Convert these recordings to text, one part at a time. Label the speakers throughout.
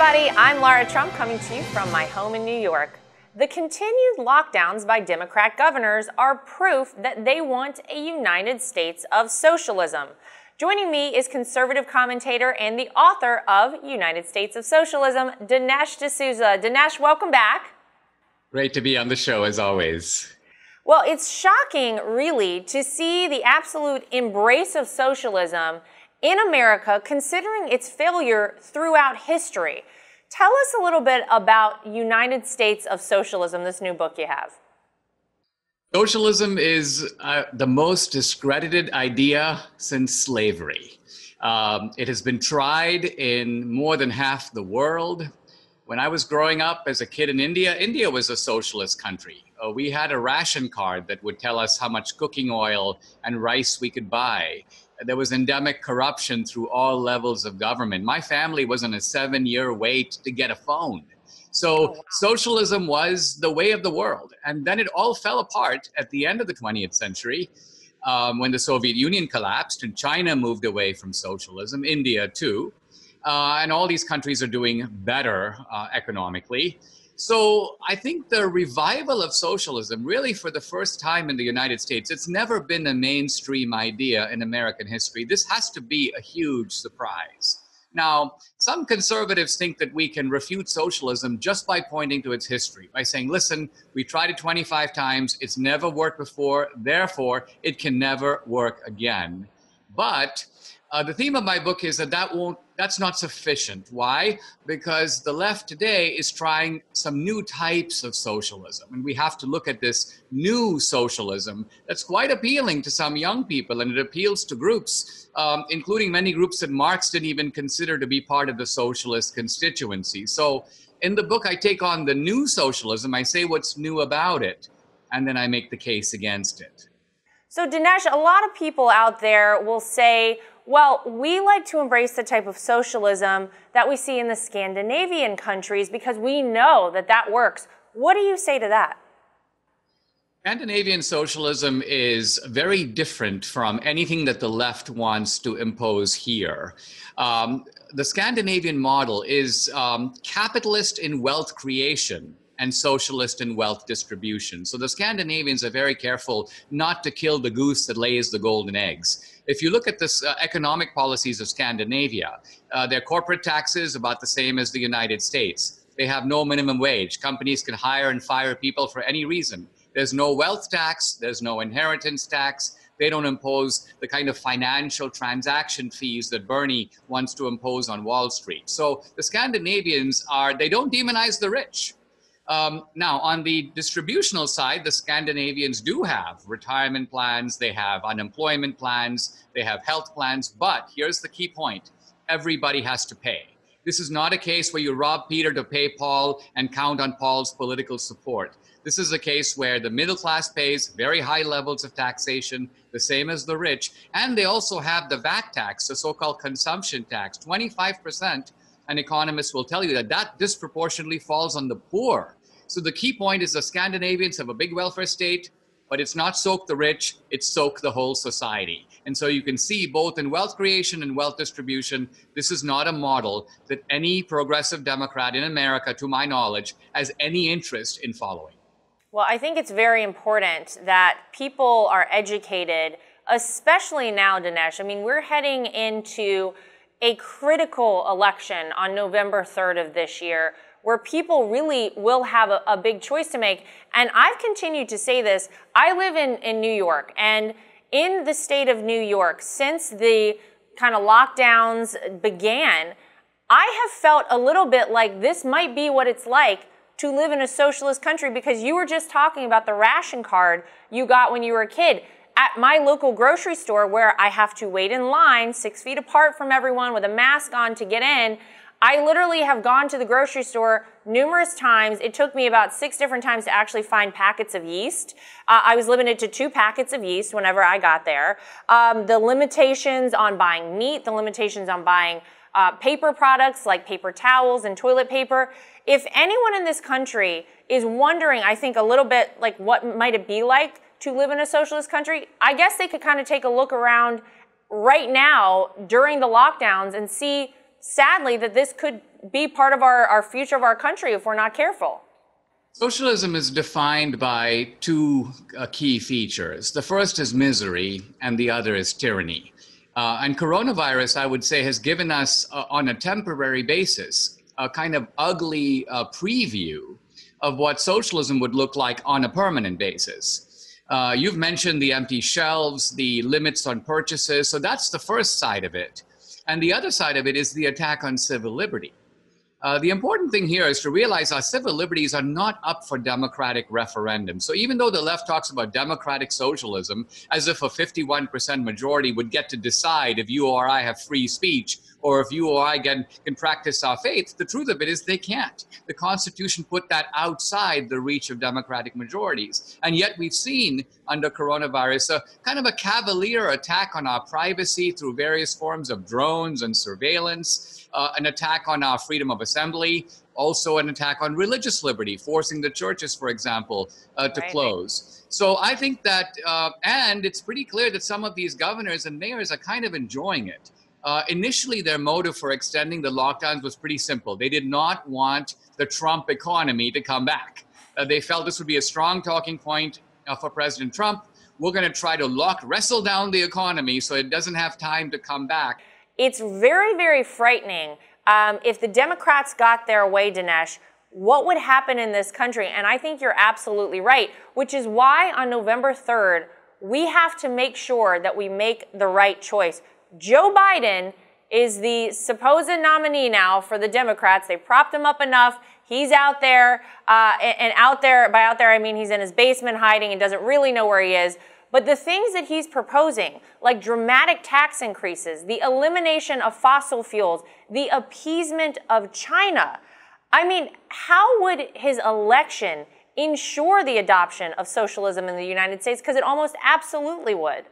Speaker 1: everybody. I'm Lara Trump coming to you from my home in New York. The continued lockdowns by Democrat governors are proof that they want a United States of socialism. Joining me is conservative commentator and the author of United States of Socialism, Dinesh D'Souza. Dinesh, welcome back.
Speaker 2: Great to be on the show as always.
Speaker 1: Well, it's shocking, really, to see the absolute embrace of socialism in America, considering its failure throughout history. Tell us a little bit about United States of Socialism, this new book you have.
Speaker 2: Socialism is uh, the most discredited idea since slavery. Um, it has been tried in more than half the world. When I was growing up as a kid in India, India was a socialist country. Uh, we had a ration card that would tell us how much cooking oil and rice we could buy there was endemic corruption through all levels of government. My family was on a seven year wait to get a phone. So oh, wow. socialism was the way of the world. And then it all fell apart at the end of the 20th century um, when the Soviet Union collapsed and China moved away from socialism, India too. Uh, and all these countries are doing better uh, economically. So I think the revival of socialism, really for the first time in the United States, it's never been a mainstream idea in American history. This has to be a huge surprise. Now, some conservatives think that we can refute socialism just by pointing to its history, by saying, listen, we tried it 25 times, it's never worked before, therefore, it can never work again. But uh, the theme of my book is that that won't that's not sufficient. Why? Because the left today is trying some new types of socialism. And we have to look at this new socialism that's quite appealing to some young people. And it appeals to groups, um, including many groups that Marx didn't even consider to be part of the socialist constituency. So in the book, I take on the new socialism. I say what's new about it. And then I make the case against it.
Speaker 1: So, Dinesh, a lot of people out there will say, well, we like to embrace the type of socialism that we see in the Scandinavian countries because we know that that works. What do you say to that?
Speaker 2: Scandinavian socialism is very different from anything that the left wants to impose here. Um, the Scandinavian model is um, capitalist in wealth creation and socialist in wealth distribution. So the Scandinavians are very careful not to kill the goose that lays the golden eggs. If you look at the uh, economic policies of Scandinavia, uh, their corporate taxes about the same as the United States. They have no minimum wage. Companies can hire and fire people for any reason. There's no wealth tax. There's no inheritance tax. They don't impose the kind of financial transaction fees that Bernie wants to impose on Wall Street. So the Scandinavians are, they don't demonize the rich. Um, now, on the distributional side, the Scandinavians do have retirement plans, they have unemployment plans, they have health plans, but here's the key point everybody has to pay. This is not a case where you rob Peter to pay Paul and count on Paul's political support. This is a case where the middle class pays very high levels of taxation, the same as the rich, and they also have the VAT tax, the so called consumption tax, 25%. And economists will tell you that that disproportionately falls on the poor. So the key point is the Scandinavians have a big welfare state, but it's not soak the rich, it's soak the whole society. And so you can see both in wealth creation and wealth distribution, this is not a model that any progressive Democrat in America, to my knowledge, has any interest in following.
Speaker 1: Well, I think it's very important that people are educated, especially now, Dinesh. I mean, we're heading into a critical election on November 3rd of this year where people really will have a, a, big choice to make. And I've continued to say this. I live in, in New York, and in the state of New York, since the kind of lockdowns began, I have felt a little bit like this might be what it's like to live in a socialist country because you were just talking about the ration card you got when you were a kid. At my local grocery store, where I have to wait in line six feet apart from everyone with a mask on to get in, I literally have gone to the grocery store numerous times. It took me about six different times to actually find packets of yeast. Uh, I was limited to two packets of yeast whenever I got there. Um, the limitations on buying meat, the limitations on buying uh, paper products like paper towels and toilet paper. If anyone in this country is wondering, I think a little bit like what might it be like to live in a socialist country, I guess they could kind of take a look around right now during the lockdowns and see sadly, that this could be part of our, our future of our country if we're not careful.
Speaker 2: Socialism is defined by two uh, key features. The first is misery, and the other is tyranny. Uh, and coronavirus, I would say, has given us, uh, on a temporary basis, a kind of ugly uh, preview of what socialism would look like on a permanent basis. Uh, you've mentioned the empty shelves, the limits on purchases. So that's the first side of it. And the other side of it is the attack on civil liberty. Uh, the important thing here is to realize our civil liberties are not up for democratic referendum. So even though the left talks about democratic socialism as if a 51% majority would get to decide if you or I have free speech or if you or I can, can practice our faith, the truth of it is they can't. The Constitution put that outside the reach of democratic majorities. And yet we've seen under coronavirus a kind of a cavalier attack on our privacy through various forms of drones and surveillance uh, an attack on our freedom of assembly, also an attack on religious liberty, forcing the churches, for example, uh, to right. close. So I think that, uh, and it's pretty clear that some of these governors and mayors are kind of enjoying it. Uh, initially, their motive for extending the lockdowns was pretty simple. They did not want the Trump economy to come back. Uh, they felt this would be a strong talking point uh, for President Trump. We're going to try to lock, wrestle down the economy so it doesn't have time to come back.
Speaker 1: It's very, very frightening. Um, if the Democrats got their way, Dinesh, what would happen in this country? And I think you're absolutely right, which is why on November 3rd, we have to make sure that we make the right choice. Joe Biden is the supposed nominee now for the Democrats. They propped him up enough. He's out there, uh, and out there, by out there, I mean he's in his basement hiding and doesn't really know where he is. But the things that he's proposing, like dramatic tax increases, the elimination of fossil fuels, the appeasement of China, I mean, how would his election ensure the adoption of socialism in the United States? Because it almost absolutely would.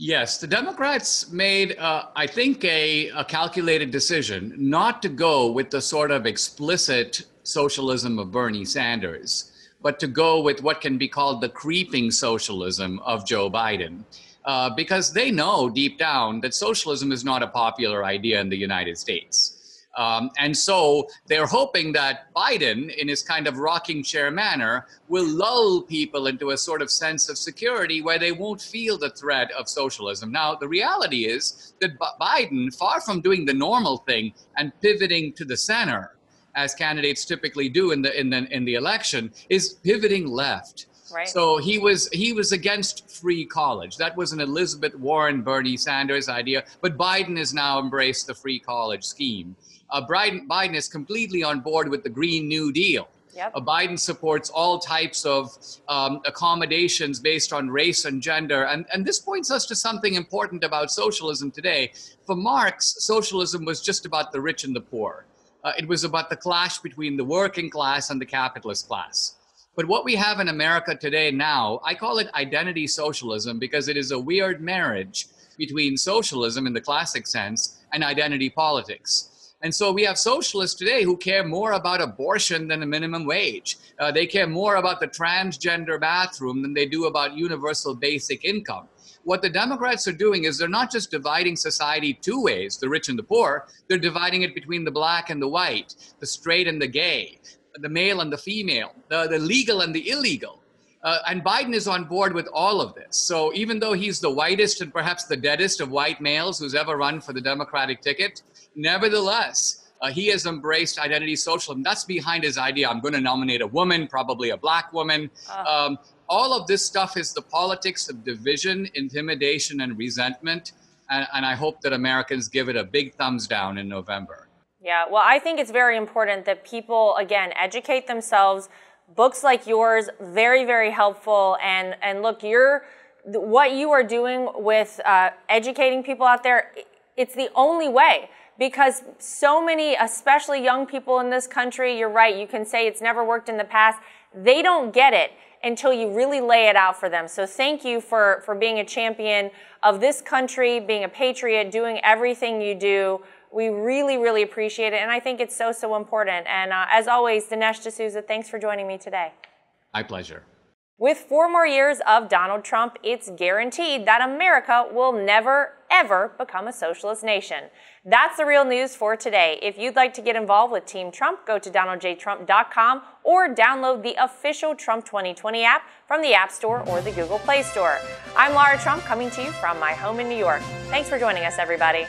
Speaker 2: Yes, the Democrats made, uh, I think, a, a calculated decision not to go with the sort of explicit socialism of Bernie Sanders but to go with what can be called the creeping socialism of Joe Biden. Uh, because they know deep down that socialism is not a popular idea in the United States. Um, and so they're hoping that Biden, in his kind of rocking chair manner, will lull people into a sort of sense of security where they won't feel the threat of socialism. Now, the reality is that B- Biden, far from doing the normal thing and pivoting to the center, as candidates typically do in the in the in the election, is pivoting left.
Speaker 1: Right.
Speaker 2: So he was he was against free college. That was an Elizabeth Warren, Bernie Sanders idea, but Biden has now embraced the free college scheme. Uh, Biden, Biden is completely on board with the Green New Deal.
Speaker 1: Yep.
Speaker 2: Uh, Biden supports all types of um, accommodations based on race and gender. And, and this points us to something important about socialism today. For Marx, socialism was just about the rich and the poor. Uh, it was about the clash between the working class and the capitalist class. But what we have in America today now, I call it identity socialism because it is a weird marriage between socialism in the classic sense and identity politics. And so we have socialists today who care more about abortion than a minimum wage. Uh, they care more about the transgender bathroom than they do about universal basic income what the Democrats are doing is they're not just dividing society two ways, the rich and the poor, they're dividing it between the black and the white, the straight and the gay, the male and the female, the, the legal and the illegal. Uh, and Biden is on board with all of this. So even though he's the whitest and perhaps the deadest of white males who's ever run for the Democratic ticket, nevertheless, uh, he has embraced identity socialism. That's behind his idea. I'm going to nominate a woman, probably a black woman. Uh. Um, all of this stuff is the politics of division, intimidation, and resentment. And, and, I hope that Americans give it a big thumbs down in November.
Speaker 1: Yeah, well, I think it's very important that people, again, educate themselves. Books like yours, very, very helpful. And, and look, you're, what you are doing with uh, educating people out there, it's the only way because so many, especially young people in this country, you're right, you can say it's never worked in the past. They don't get it until you really lay it out for them. So thank you for, for being a champion of this country, being a patriot, doing everything you do. We really, really appreciate it. And I think it's so, so important. And uh, as always, Dinesh D'Souza, thanks for joining me today.
Speaker 2: My pleasure.
Speaker 1: With four more years of Donald Trump, it's guaranteed that America will never, ever become a socialist nation. That's the real news for today. If you'd like to get involved with Team Trump, go to donaldjtrump.com or download the official Trump 2020 app from the App Store or the Google Play Store. I'm Lara Trump coming to you from my home in New York. Thanks for joining us, everybody.